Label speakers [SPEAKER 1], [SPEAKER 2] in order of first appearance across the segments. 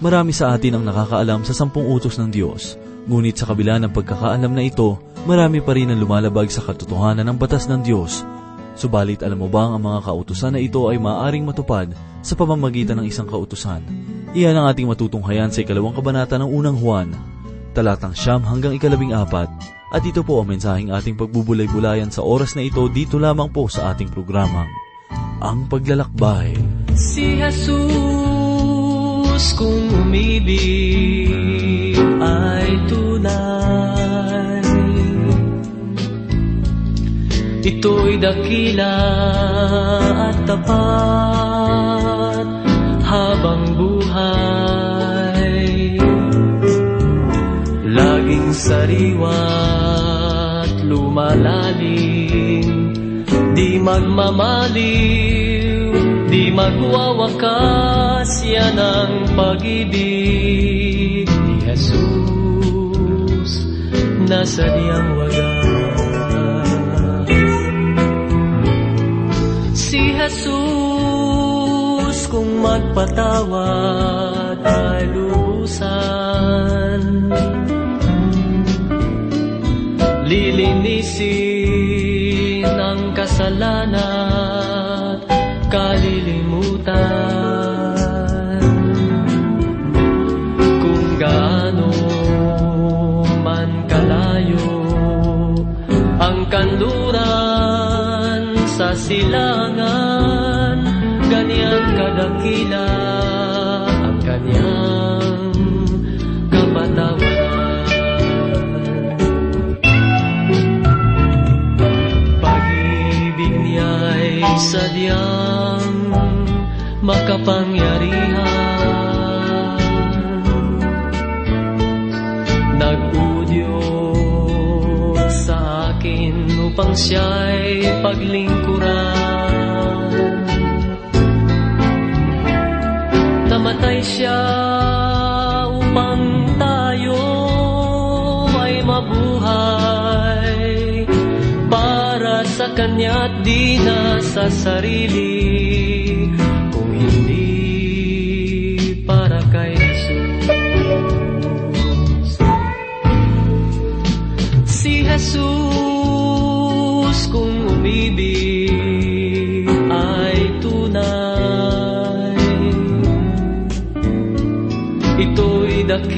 [SPEAKER 1] Marami sa atin ang nakakaalam sa sampung utos ng Diyos. Ngunit sa kabila ng pagkakaalam na ito, marami pa rin ang lumalabag sa katotohanan ng batas ng Diyos. Subalit alam mo bang ang mga kautusan na ito ay maaaring matupad sa pamamagitan ng isang kautusan? Iyan ang ating matutunghayan sa ikalawang kabanata ng unang Juan, talatang siyam hanggang ikalabing apat. At ito po ang mensaheng ating pagbubulay-bulayan sa oras na ito dito lamang po sa ating programang, Ang Paglalakbay.
[SPEAKER 2] Si Jesus kung umibig ay tunay. Ito'y dakila at tapat habang buhay. Laging sariwa't lumalalim Di magmamaliw, di magwawakas Yan ang pag-ibig. Ni Jesus na sadyang wagas Si Jesus kung magpatawad ay lubusan Lilinisin ang kasalanan at Kung gaano man kalayo ang kanluran sa silangan Ganyan kadakila ang kanyang niya'y sadyang makapangyarihan Nag-udyok sa akin upang siya'y paglingkuran. Namatay siya upang tayo ay mabuhay Para sa kanya't di na sa sarili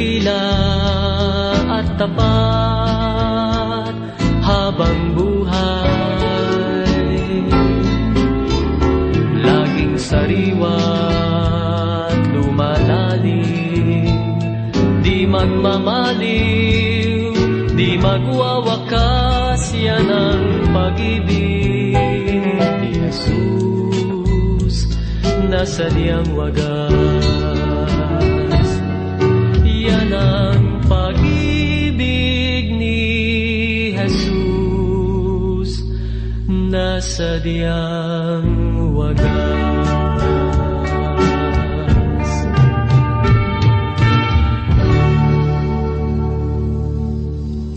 [SPEAKER 2] dakila at tapat habang buhay. Laging sariwa't lumalalim. Di magmamaliw, di magwawakas Yan ang pag-ibig. Ni Jesus na sadyang wagas sadyang wagas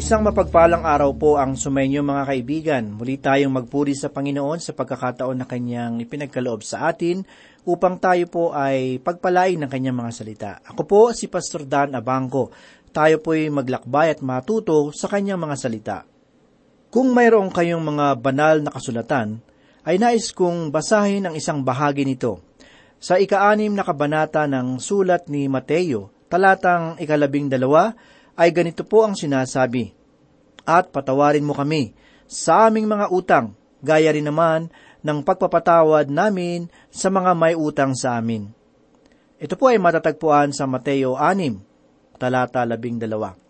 [SPEAKER 3] Isang mapagpalang araw po ang sumainyo mga kaibigan. Muli tayong magpuri sa Panginoon sa pagkakataon na kanyang ipinagkaloob sa atin upang tayo po ay pagpalain ng kanyang mga salita. Ako po si Pastor Dan Abangco. Tayo po'y maglakbay at matuto sa kanyang mga salita. Kung mayroong kayong mga banal na kasulatan, ay nais kong basahin ang isang bahagi nito. Sa ika-anim na kabanata ng sulat ni Mateo, talatang ikalabing dalawa, ay ganito po ang sinasabi, At patawarin mo kami sa aming mga utang, gaya rin naman ng pagpapatawad namin sa mga may utang sa amin. Ito po ay matatagpuan sa Mateo 6, talata 12.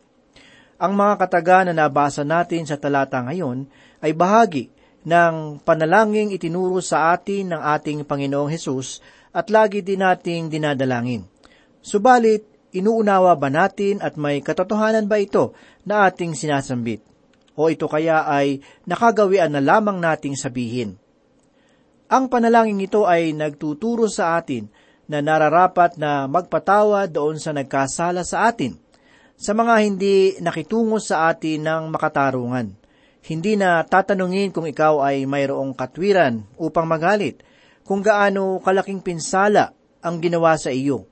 [SPEAKER 3] Ang mga kataga na nabasa natin sa talata ngayon ay bahagi ng panalangin itinuro sa atin ng ating Panginoong Hesus at lagi din nating dinadalangin. Subalit, inuunawa ba natin at may katotohanan ba ito na ating sinasambit? O ito kaya ay nakagawian na lamang nating sabihin? Ang panalangin ito ay nagtuturo sa atin na nararapat na magpatawad doon sa nagkasala sa atin, sa mga hindi nakitungo sa atin ng makatarungan. Hindi na tatanungin kung ikaw ay mayroong katwiran upang magalit, kung gaano kalaking pinsala ang ginawa sa iyo.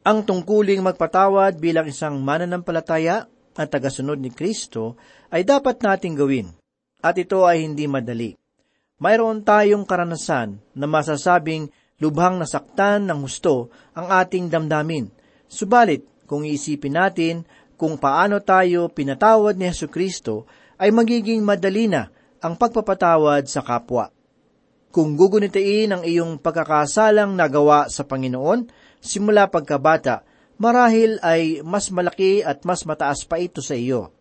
[SPEAKER 3] Ang tungkuling magpatawad bilang isang mananampalataya at tagasunod ni Kristo ay dapat nating gawin. At ito ay hindi madali. Mayroon tayong karanasan na masasabing lubhang nasaktan ng husto ang ating damdamin. Subalit, kung iisipin natin kung paano tayo pinatawad ni Yesu Kristo, ay magiging madali na ang pagpapatawad sa kapwa. Kung gugunitain ang iyong pagkakasalang nagawa sa Panginoon, simula pagkabata, marahil ay mas malaki at mas mataas pa ito sa iyo.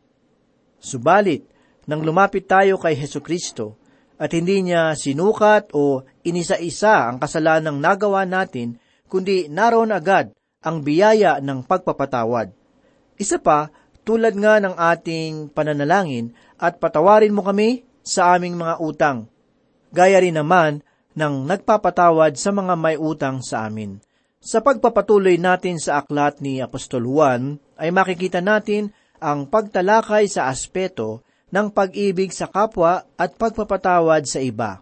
[SPEAKER 3] Subalit, nang lumapit tayo kay Heso Kristo at hindi niya sinukat o inisa-isa ang kasalanang nagawa natin, kundi naroon agad ang biyaya ng pagpapatawad. Isa pa, tulad nga ng ating pananalangin at patawarin mo kami sa aming mga utang gaya rin naman ng nagpapatawad sa mga may utang sa amin. Sa pagpapatuloy natin sa aklat ni Apostol Juan, ay makikita natin ang pagtalakay sa aspeto ng pag-ibig sa kapwa at pagpapatawad sa iba.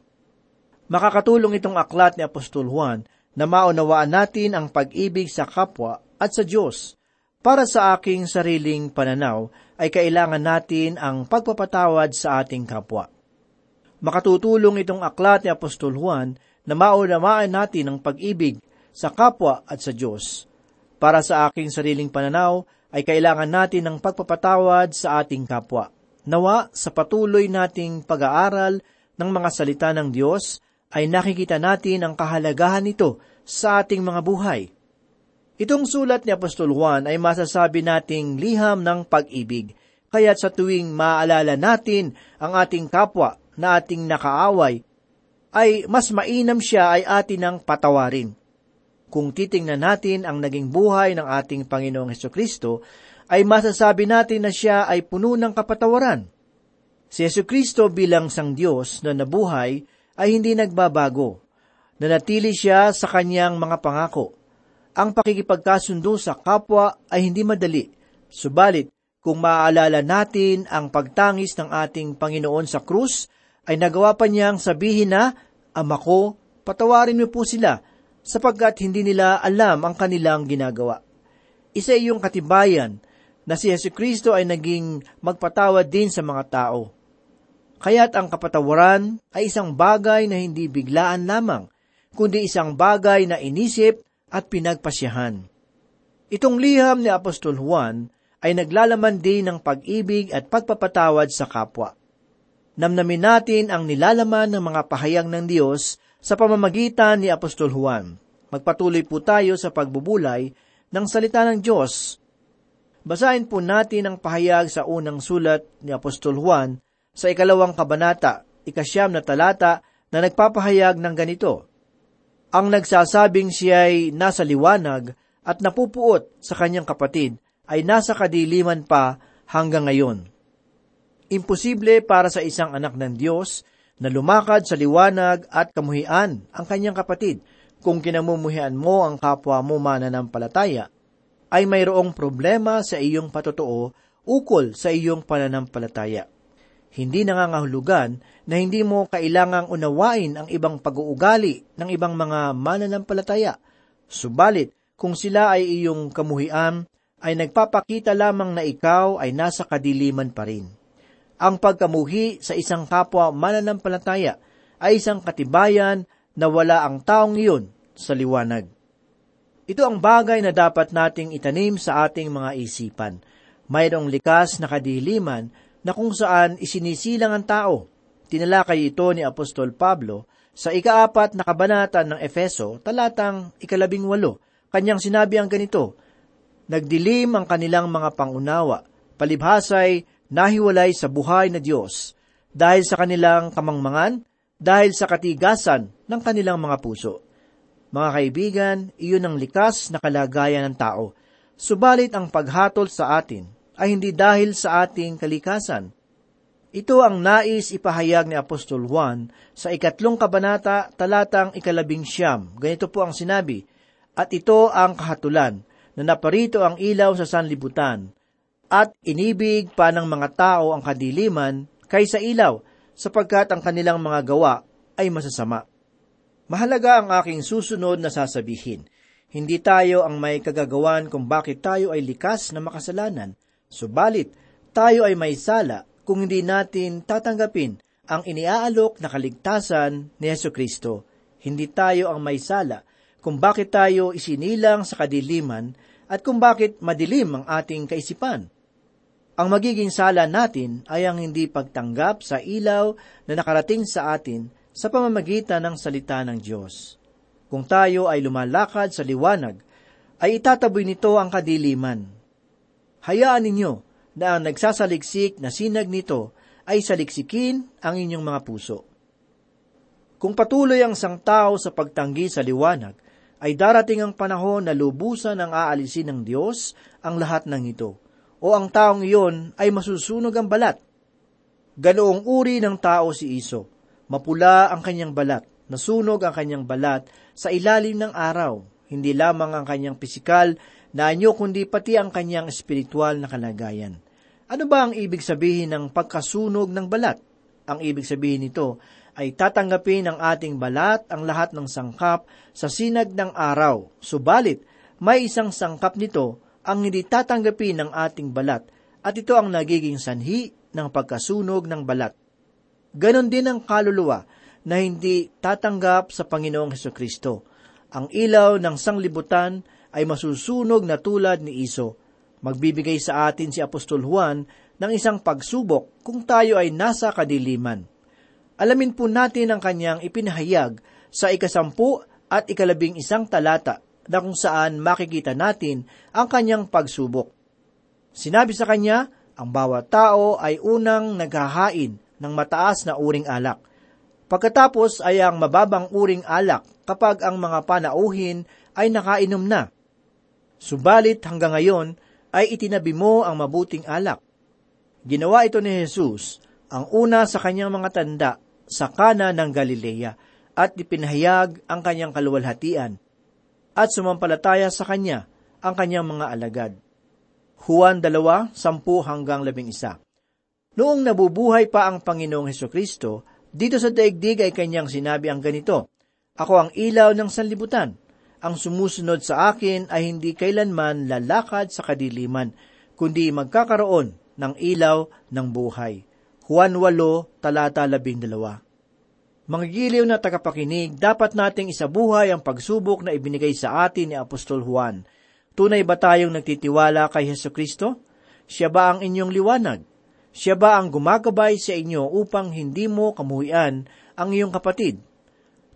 [SPEAKER 3] Makakatulong itong aklat ni Apostol Juan na maunawaan natin ang pag-ibig sa kapwa at sa Diyos. Para sa aking sariling pananaw, ay kailangan natin ang pagpapatawad sa ating kapwa. Makatutulong itong aklat ni Apostol Juan na maunamaan natin ang pag-ibig sa kapwa at sa Diyos. Para sa aking sariling pananaw, ay kailangan natin ng pagpapatawad sa ating kapwa. Nawa, sa patuloy nating pag-aaral ng mga salita ng Diyos, ay nakikita natin ang kahalagahan nito sa ating mga buhay. Itong sulat ni Apostol Juan ay masasabi nating liham ng pag-ibig, kaya't sa tuwing maalala natin ang ating kapwa na ating nakaaway, ay mas mainam siya ay atin ang patawarin. Kung titingnan natin ang naging buhay ng ating Panginoong Heso Kristo, ay masasabi natin na siya ay puno ng kapatawaran. Si Yesu Kristo bilang sang Diyos na nabuhay ay hindi nagbabago. Nanatili siya sa kanyang mga pangako. Ang pakikipagkasundo sa kapwa ay hindi madali. Subalit, kung maaalala natin ang pagtangis ng ating Panginoon sa krus, ay nagawa pa niyang sabihin na, Ama ko, patawarin mo po sila, sapagkat hindi nila alam ang kanilang ginagawa. Isa iyong katibayan na si Yesu Kristo ay naging magpatawad din sa mga tao. Kaya't ang kapatawaran ay isang bagay na hindi biglaan lamang, kundi isang bagay na inisip at pinagpasyahan. Itong liham ni Apostol Juan ay naglalaman din ng pag-ibig at pagpapatawad sa kapwa namnamin natin ang nilalaman ng mga pahayag ng Diyos sa pamamagitan ni Apostol Juan. Magpatuloy po tayo sa pagbubulay ng salita ng Diyos. Basahin po natin ang pahayag sa unang sulat ni Apostol Juan sa ikalawang kabanata, ikasyam na talata na nagpapahayag ng ganito. Ang nagsasabing siya'y nasa liwanag at napupuot sa kanyang kapatid ay nasa kadiliman pa hanggang ngayon. Imposible para sa isang anak ng Diyos na lumakad sa liwanag at kamuhian ang kanyang kapatid kung kinamumuhian mo ang kapwa mo mananampalataya, ay mayroong problema sa iyong patotoo ukol sa iyong pananampalataya. Hindi nangangahulugan na hindi mo kailangang unawain ang ibang pag-uugali ng ibang mga mananampalataya. Subalit, kung sila ay iyong kamuhian, ay nagpapakita lamang na ikaw ay nasa kadiliman pa rin. Ang pagkamuhi sa isang kapwa mananampalataya ay isang katibayan na wala ang taong iyon sa liwanag. Ito ang bagay na dapat nating itanim sa ating mga isipan. Mayroong likas na kadiliman na kung saan isinisilang ang tao. Tinalakay ito ni Apostol Pablo sa ikaapat na kabanata ng Efeso, talatang ikalabing walo. Kanyang sinabi ang ganito, Nagdilim ang kanilang mga pangunawa, palibhasay nahiwalay sa buhay na Diyos dahil sa kanilang kamangmangan, dahil sa katigasan ng kanilang mga puso. Mga kaibigan, iyon ang likas na kalagayan ng tao. Subalit ang paghatol sa atin ay hindi dahil sa ating kalikasan. Ito ang nais ipahayag ni Apostol Juan sa ikatlong kabanata talatang ikalabing siyam. Ganito po ang sinabi, At ito ang kahatulan, na naparito ang ilaw sa sanlibutan, at inibig pa ng mga tao ang kadiliman kaysa ilaw, sapagkat ang kanilang mga gawa ay masasama. Mahalaga ang aking susunod na sasabihin. Hindi tayo ang may kagagawan kung bakit tayo ay likas na makasalanan. Subalit, tayo ay may sala kung hindi natin tatanggapin ang iniaalok na kaligtasan ni Yesu Kristo. Hindi tayo ang may sala kung bakit tayo isinilang sa kadiliman at kung bakit madilim ang ating kaisipan. Ang magiging sala natin ay ang hindi pagtanggap sa ilaw na nakarating sa atin sa pamamagitan ng salita ng Diyos. Kung tayo ay lumalakad sa liwanag, ay itataboy nito ang kadiliman. Hayaan ninyo na ang nagsasaliksik na sinag nito ay saliksikin ang inyong mga puso. Kung patuloy ang sang tao sa pagtanggi sa liwanag, ay darating ang panahon na lubusan ang aalisin ng Diyos ang lahat ng ito, o ang taong iyon ay masusunog ang balat. Ganoong uri ng tao si Iso, mapula ang kanyang balat, nasunog ang kanyang balat sa ilalim ng araw, hindi lamang ang kanyang pisikal na anyo kundi pati ang kanyang espiritual na kalagayan. Ano ba ang ibig sabihin ng pagkasunog ng balat? Ang ibig sabihin nito ay tatanggapin ng ating balat ang lahat ng sangkap sa sinag ng araw. Subalit, may isang sangkap nito ang hindi tatanggapin ng ating balat at ito ang nagiging sanhi ng pagkasunog ng balat. Ganon din ang kaluluwa na hindi tatanggap sa Panginoong Heso Kristo. Ang ilaw ng sanglibutan ay masusunog na tulad ni Iso. Magbibigay sa atin si Apostol Juan ng isang pagsubok kung tayo ay nasa kadiliman alamin po natin ang kanyang ipinahayag sa ikasampu at ikalabing isang talata na kung saan makikita natin ang kanyang pagsubok. Sinabi sa kanya, ang bawat tao ay unang naghahain ng mataas na uring alak. Pagkatapos ay ang mababang uring alak kapag ang mga panauhin ay nakainom na. Subalit hanggang ngayon ay itinabi mo ang mabuting alak. Ginawa ito ni Jesus, ang una sa kanyang mga tanda sa kana ng Galilea at ipinahayag ang kanyang kaluwalhatian at sumampalataya sa kanya ang kanyang mga alagad. Juan 2, 10 hanggang 11 Noong nabubuhay pa ang Panginoong Heso Kristo, dito sa daigdig ay kanyang sinabi ang ganito, Ako ang ilaw ng sanlibutan. Ang sumusunod sa akin ay hindi kailanman lalakad sa kadiliman, kundi magkakaroon ng ilaw ng buhay. Juan 8, talata 12. Mga na tagapakinig, dapat nating isabuhay ang pagsubok na ibinigay sa atin ni Apostol Juan. Tunay ba tayong nagtitiwala kay Heso Kristo? Siya ba ang inyong liwanag? Siya ba ang gumagabay sa inyo upang hindi mo kamuhian ang iyong kapatid?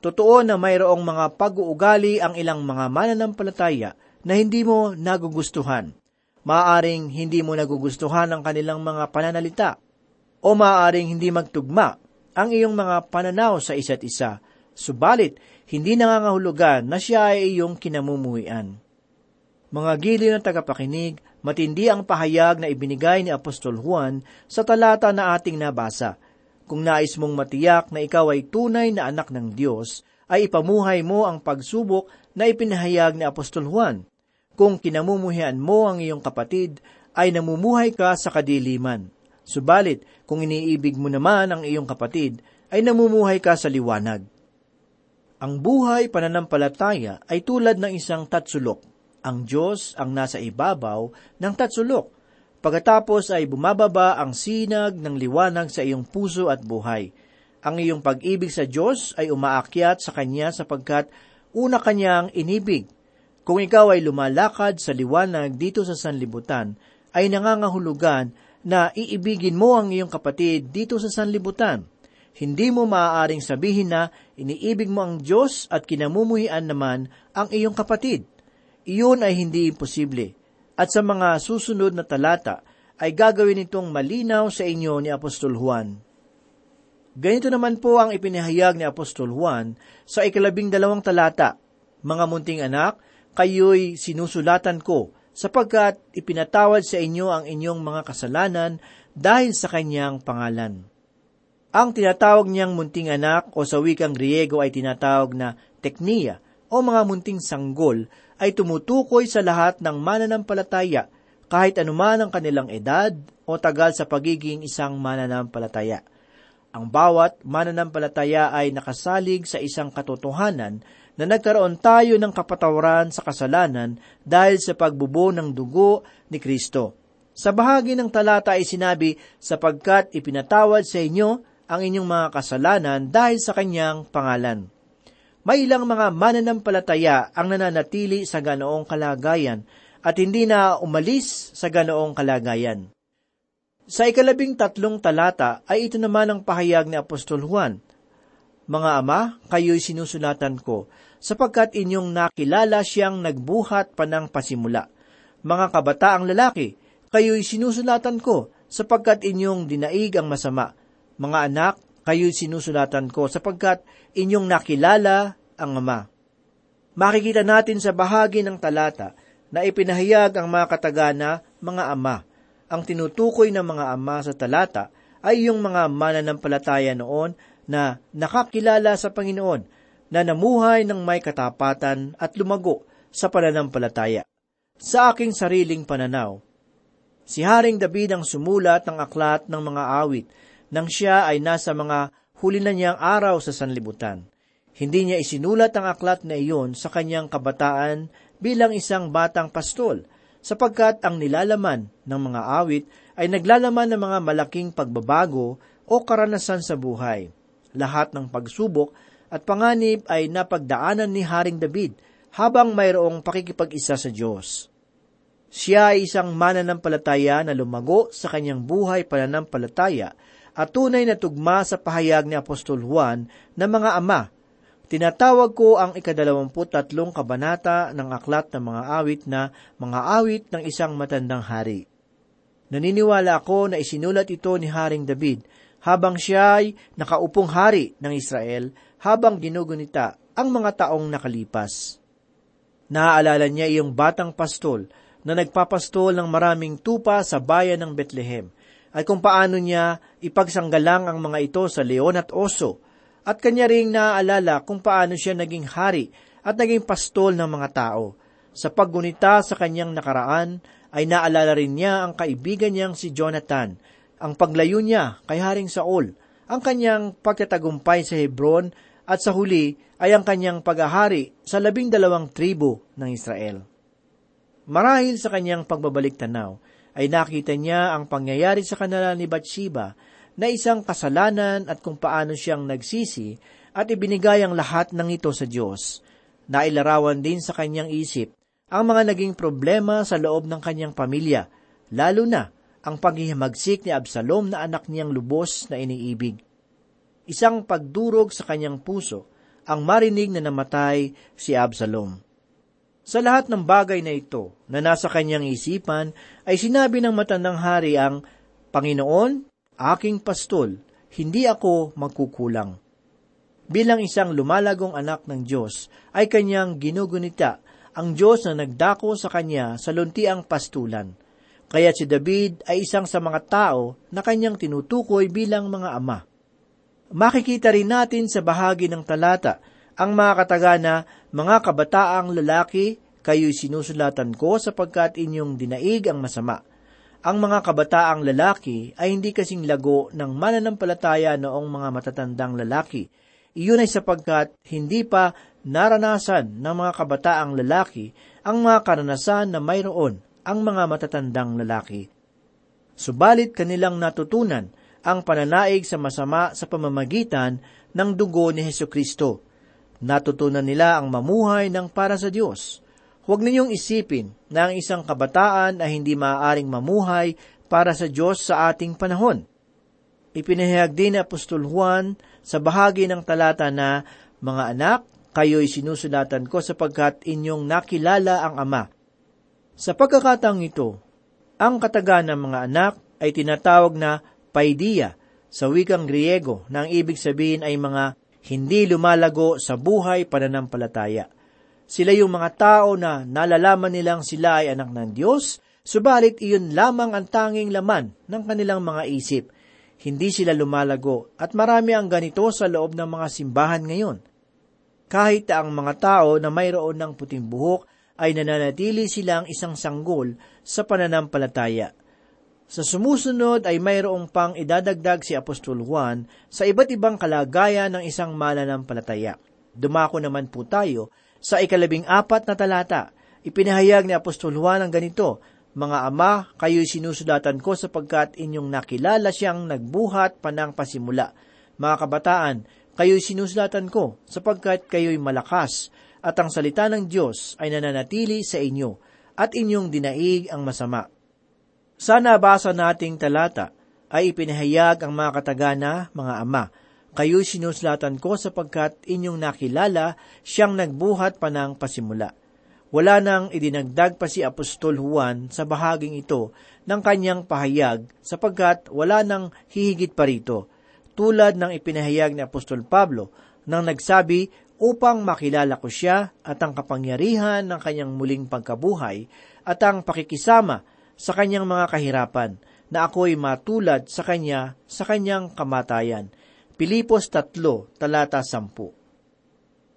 [SPEAKER 3] Totoo na mayroong mga pag-uugali ang ilang mga mananampalataya na hindi mo nagugustuhan. Maaring hindi mo nagugustuhan ang kanilang mga pananalita o maaaring hindi magtugma ang iyong mga pananaw sa isa't isa, subalit hindi nangangahulugan na siya ay iyong kinamumuhian. Mga giliw ng tagapakinig, matindi ang pahayag na ibinigay ni Apostol Juan sa talata na ating nabasa. Kung nais mong matiyak na ikaw ay tunay na anak ng Diyos, ay ipamuhay mo ang pagsubok na ipinahayag ni Apostol Juan. Kung kinamumuhian mo ang iyong kapatid, ay namumuhay ka sa kadiliman. Subalit, kung iniibig mo naman ang iyong kapatid, ay namumuhay ka sa liwanag. Ang buhay pananampalataya ay tulad ng isang tatsulok. Ang Diyos ang nasa ibabaw ng tatsulok. Pagkatapos ay bumababa ang sinag ng liwanag sa iyong puso at buhay. Ang iyong pag-ibig sa Diyos ay umaakyat sa Kanya sapagkat una Kanyang inibig. Kung ikaw ay lumalakad sa liwanag dito sa sanlibutan, ay nangangahulugan na iibigin mo ang iyong kapatid dito sa sanlibutan. Hindi mo maaaring sabihin na iniibig mo ang Diyos at kinamumuhian naman ang iyong kapatid. Iyon ay hindi imposible. At sa mga susunod na talata ay gagawin itong malinaw sa inyo ni Apostol Juan. Ganito naman po ang ipinahayag ni Apostol Juan sa ikalabing dalawang talata. Mga munting anak, kayo'y sinusulatan ko sapagkat ipinatawad sa inyo ang inyong mga kasalanan dahil sa kanyang pangalan. Ang tinatawag niyang munting anak o sa wikang Griego ay tinatawag na tekniya o mga munting sanggol ay tumutukoy sa lahat ng mananampalataya kahit anuman ang kanilang edad o tagal sa pagiging isang mananampalataya. Ang bawat mananampalataya ay nakasalig sa isang katotohanan na nagkaroon tayo ng kapatawaran sa kasalanan dahil sa pagbubo ng dugo ni Kristo. Sa bahagi ng talata ay sinabi, sapagkat ipinatawad sa inyo ang inyong mga kasalanan dahil sa kanyang pangalan. May ilang mga mananampalataya ang nananatili sa ganoong kalagayan at hindi na umalis sa ganoong kalagayan. Sa ikalabing tatlong talata ay ito naman ang pahayag ni Apostol Juan. Mga ama, kayo'y sinusulatan ko, sapagkat inyong nakilala siyang nagbuhat pa ng pasimula. Mga kabataang lalaki, kayo'y sinusulatan ko, sapagkat inyong dinaig ang masama, mga anak, kayo'y sinusulatan ko sapagkat inyong nakilala ang Ama. Makikita natin sa bahagi ng talata na ipinahayag ang mga katagana, mga ama. Ang tinutukoy ng mga ama sa talata ay yung mga mananampalataya noon na nakakilala sa Panginoon, na namuhay ng may katapatan at lumago sa pananampalataya. Sa aking sariling pananaw, si Haring David ang sumulat ng aklat ng mga awit nang siya ay nasa mga huli na niyang araw sa sanlibutan. Hindi niya isinulat ang aklat na iyon sa kanyang kabataan bilang isang batang pastol, sapagkat ang nilalaman ng mga awit ay naglalaman ng mga malaking pagbabago o karanasan sa buhay. Lahat ng pagsubok at panganib ay napagdaanan ni Haring David habang mayroong pakikipag-isa sa Diyos. Siya ay isang mananampalataya na lumago sa kanyang buhay pananampalataya at tunay na tugma sa pahayag ni Apostol Juan na mga ama. Tinatawag ko ang ikadalawamput tatlong kabanata ng aklat ng mga awit na mga awit ng isang matandang hari. Naniniwala ako na isinulat ito ni Haring David habang siya ay nakaupong hari ng Israel habang ginugunita ang mga taong nakalipas. Naaalala niya iyong batang pastol na nagpapastol ng maraming tupa sa bayan ng Bethlehem – ay kung paano niya ipagsanggalang ang mga ito sa leon at oso, at kanya ring naaalala kung paano siya naging hari at naging pastol ng mga tao. Sa paggunita sa kanyang nakaraan, ay naalala rin niya ang kaibigan niyang si Jonathan, ang paglayo niya kay Haring Saul, ang kanyang pagtatagumpay sa Hebron, at sa huli ay ang kanyang paghahari sa labing dalawang tribo ng Israel. Marahil sa kanyang pagbabalik tanaw, ay nakita niya ang pangyayari sa kanila ni Bathsheba na isang kasalanan at kung paano siyang nagsisi at ibinigay ang lahat ng ito sa Diyos. Nailarawan din sa kanyang isip ang mga naging problema sa loob ng kanyang pamilya, lalo na ang paghihimagsik ni Absalom na anak niyang lubos na iniibig. Isang pagdurog sa kanyang puso ang marinig na namatay si Absalom. Sa lahat ng bagay na ito na nasa kanyang isipan, ay sinabi ng matandang hari ang, Panginoon, aking pastol, hindi ako magkukulang. Bilang isang lumalagong anak ng Diyos, ay kanyang ginugunita ang Diyos na nagdako sa kanya sa luntiang pastulan. Kaya si David ay isang sa mga tao na kanyang tinutukoy bilang mga ama. Makikita rin natin sa bahagi ng talata ang mga katagana, mga kabataang lalaki, kayo'y sinusulatan ko sapagkat inyong dinaig ang masama. Ang mga kabataang lalaki ay hindi kasing lago ng mananampalataya noong mga matatandang lalaki. Iyon ay sapagkat hindi pa naranasan ng mga kabataang lalaki ang mga karanasan na mayroon ang mga matatandang lalaki. Subalit kanilang natutunan ang pananaig sa masama sa pamamagitan ng dugo ni Heso Kristo Natutunan nila ang mamuhay ng para sa Diyos. Huwag ninyong isipin na ang isang kabataan ay hindi maaaring mamuhay para sa Diyos sa ating panahon. Ipinahayag din ni Apostol Juan sa bahagi ng talata na, Mga anak, kayo'y sinusulatan ko sapagkat inyong nakilala ang Ama. Sa pagkakataong ito, ang kataga ng mga anak ay tinatawag na paidia sa wikang Griego na ang ibig sabihin ay mga hindi lumalago sa buhay pananampalataya. Sila yung mga tao na nalalaman nilang sila ay anak ng Diyos, subalit iyon lamang ang tanging laman ng kanilang mga isip. Hindi sila lumalago at marami ang ganito sa loob ng mga simbahan ngayon. Kahit ang mga tao na mayroon ng puting buhok ay nananatili silang isang sanggol sa pananampalataya. Sa sumusunod ay mayroong pang idadagdag si Apostol Juan sa iba't ibang kalagayan ng isang mananampalataya. Dumako naman po tayo sa ikalabing apat na talata. Ipinahayag ni Apostol Juan ang ganito, Mga ama, kayo'y sinusudatan ko sapagkat inyong nakilala siyang nagbuhat panang pasimula. Mga kabataan, kayo'y sinusudatan ko sapagkat kayo'y malakas at ang salita ng Diyos ay nananatili sa inyo at inyong dinaig ang masama. Sa nabasa nating talata ay ipinahayag ang mga katagana, mga ama, kayo sinuslatan ko sapagkat inyong nakilala siyang nagbuhat pa ng pasimula. Wala nang idinagdag pa si Apostol Juan sa bahaging ito ng kanyang pahayag sapagkat wala nang hihigit pa rito, tulad ng ipinahayag ni Apostol Pablo nang nagsabi upang makilala ko siya at ang kapangyarihan ng kanyang muling pagkabuhay at ang pakikisama sa kanyang mga kahirapan na ako'y matulad sa kanya sa kanyang kamatayan. Pilipos 3, talata 10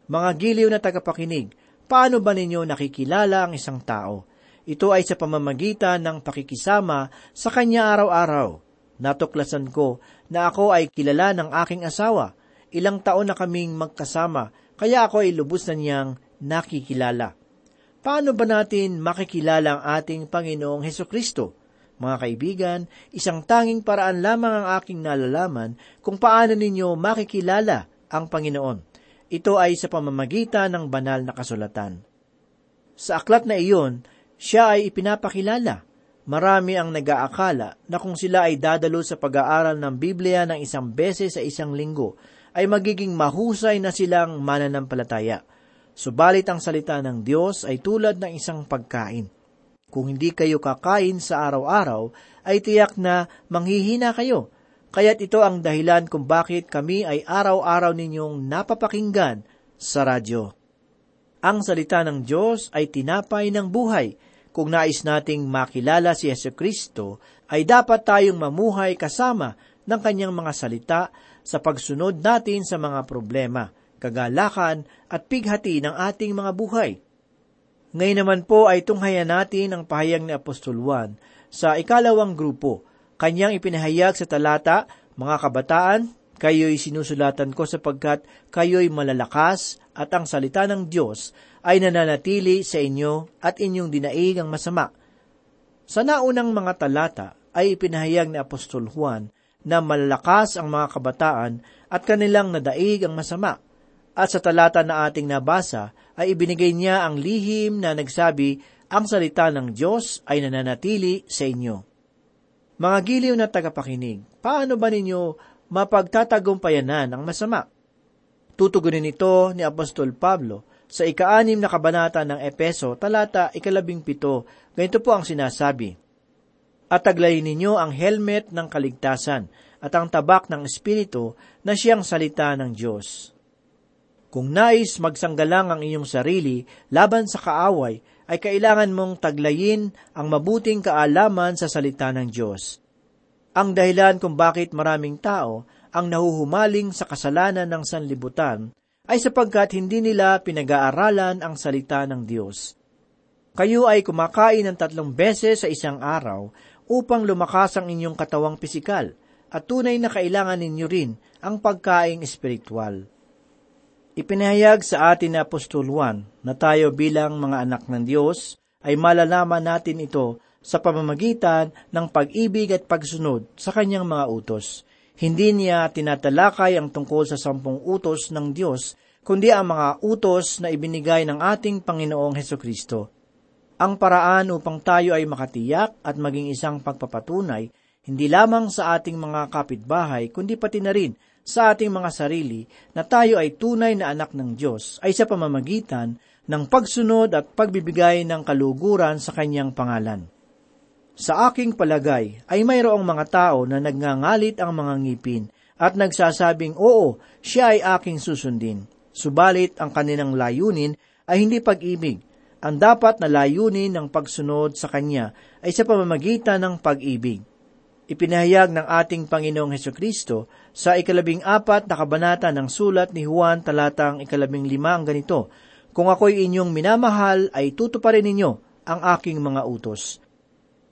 [SPEAKER 3] Mga giliw na tagapakinig, paano ba ninyo nakikilala ang isang tao? Ito ay sa pamamagitan ng pakikisama sa kanya araw-araw. Natuklasan ko na ako ay kilala ng aking asawa. Ilang taon na kaming magkasama kaya ako ay lubos na niyang nakikilala. Paano ba natin makikilala ang ating Panginoong Heso Kristo? Mga kaibigan, isang tanging paraan lamang ang aking nalalaman kung paano ninyo makikilala ang Panginoon. Ito ay sa pamamagitan ng banal na kasulatan. Sa aklat na iyon, siya ay ipinapakilala. Marami ang nag-aakala na kung sila ay dadalo sa pag-aaral ng Biblia ng isang beses sa isang linggo, ay magiging mahusay na silang mananampalataya. Subalit ang salita ng Diyos ay tulad ng isang pagkain. Kung hindi kayo kakain sa araw-araw, ay tiyak na manghihina kayo. Kaya't ito ang dahilan kung bakit kami ay araw-araw ninyong napapakinggan sa radyo. Ang salita ng Diyos ay tinapay ng buhay. Kung nais nating makilala si Yesu Kristo, ay dapat tayong mamuhay kasama ng kanyang mga salita sa pagsunod natin sa mga problema, kagalakan at pighati ng ating mga buhay. Ngayon naman po ay tunghayan natin ang pahayag ni Apostol Juan sa ikalawang grupo. Kanyang ipinahayag sa talata, Mga kabataan, kayo'y sinusulatan ko sapagkat kayo'y malalakas at ang salita ng Diyos ay nananatili sa inyo at inyong dinaig ang masama. Sa naunang mga talata ay ipinahayag ni Apostol Juan na malalakas ang mga kabataan at kanilang nadaig ang masama. At sa talata na ating nabasa ay ibinigay niya ang lihim na nagsabi, ang salita ng Diyos ay nananatili sa inyo. Mga giliw na tagapakinig, paano ba ninyo mapagtatagumpayanan ang masama? Tutugunin ito ni Apostol Pablo sa ikaanim na kabanata ng Epeso, talata ikalabing pito, ganito po ang sinasabi, at taglayin ninyo ang helmet ng kaligtasan at ang tabak ng Espiritu na siyang salita ng Diyos. Kung nais magsanggalang ang inyong sarili laban sa kaaway, ay kailangan mong taglayin ang mabuting kaalaman sa salita ng Diyos. Ang dahilan kung bakit maraming tao ang nahuhumaling sa kasalanan ng sanlibutan ay sapagkat hindi nila pinag-aaralan ang salita ng Diyos. Kayo ay kumakain ng tatlong beses sa isang araw upang lumakas ang inyong katawang pisikal at tunay na kailangan ninyo rin ang pagkaing espiritual. Ipinahayag sa atin ni Apostol Juan na tayo bilang mga anak ng Diyos ay malalaman natin ito sa pamamagitan ng pag-ibig at pagsunod sa kanyang mga utos. Hindi niya tinatalakay ang tungkol sa sampung utos ng Diyos, kundi ang mga utos na ibinigay ng ating Panginoong Heso Kristo ang paraan upang tayo ay makatiyak at maging isang pagpapatunay hindi lamang sa ating mga kapitbahay, kundi pati na rin sa ating mga sarili na tayo ay tunay na anak ng Diyos ay sa pamamagitan ng pagsunod at pagbibigay ng kaluguran sa kanyang pangalan. Sa aking palagay ay mayroong mga tao na nagngangalit ang mga ngipin at nagsasabing oo, siya ay aking susundin. Subalit ang kanilang layunin ay hindi pag-ibig, ang dapat na layunin ng pagsunod sa Kanya ay sa pamamagitan ng pag-ibig. Ipinahayag ng ating Panginoong Heso Kristo sa ikalabing apat na kabanata ng sulat ni Juan talatang ikalabing lima ang ganito, Kung ako'y inyong minamahal, ay tutuparin ninyo ang aking mga utos.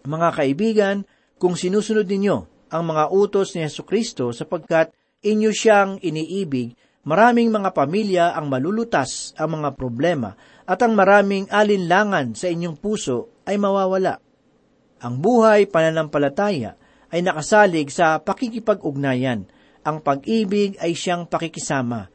[SPEAKER 3] Mga kaibigan, kung sinusunod ninyo ang mga utos ni Heso Kristo sapagkat inyo siyang iniibig, Maraming mga pamilya ang malulutas ang mga problema at ang maraming alinlangan sa inyong puso ay mawawala. Ang buhay pananampalataya ay nakasalig sa pakikipag-ugnayan. Ang pag-ibig ay siyang pakikisama.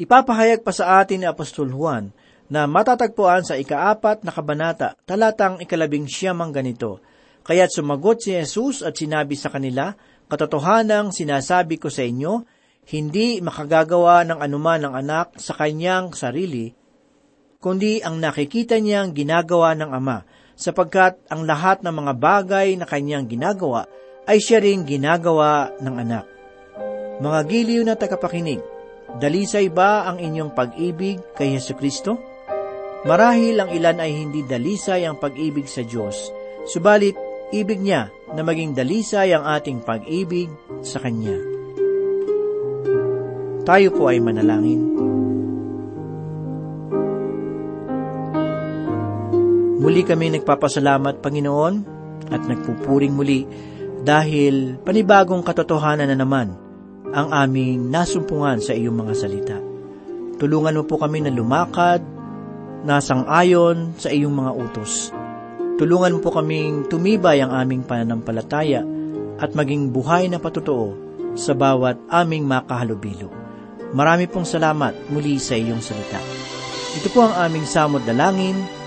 [SPEAKER 3] Ipapahayag pa sa atin ni Apostol Juan na matatagpuan sa ikaapat na kabanata, talatang ikalabing siyamang ganito. Kaya't sumagot si Jesus at sinabi sa kanila, Katotohanang sinasabi ko sa inyo, hindi makagagawa ng anuman ng anak sa kanyang sarili, kundi ang nakikita niyang ginagawa ng ama, sapagkat ang lahat ng mga bagay na kanyang ginagawa ay siya rin ginagawa ng anak. Mga giliw na tagapakinig, dalisay ba ang inyong pag-ibig kay Yesu Kristo? Marahil ang ilan ay hindi dalisay ang pag-ibig sa Diyos, subalit ibig niya na maging dalisay ang ating pag-ibig sa Kanya. Tayo po ay manalangin. Muli kami nagpapasalamat, Panginoon, at nagpupuring muli dahil panibagong katotohanan na naman ang aming nasumpungan sa iyong mga salita. Tulungan mo po kami na lumakad, nasang-ayon sa iyong mga utos. Tulungan mo po kaming tumibay ang aming pananampalataya at maging buhay na patotoo sa bawat aming makahalubilo. Marami pong salamat muli sa iyong salita. Ito po ang aming samod dalangin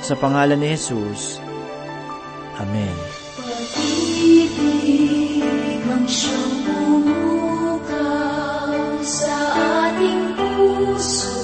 [SPEAKER 3] sa pangalan ni Jesus. Amen.
[SPEAKER 4] Pag-ibig ang sa ating puso.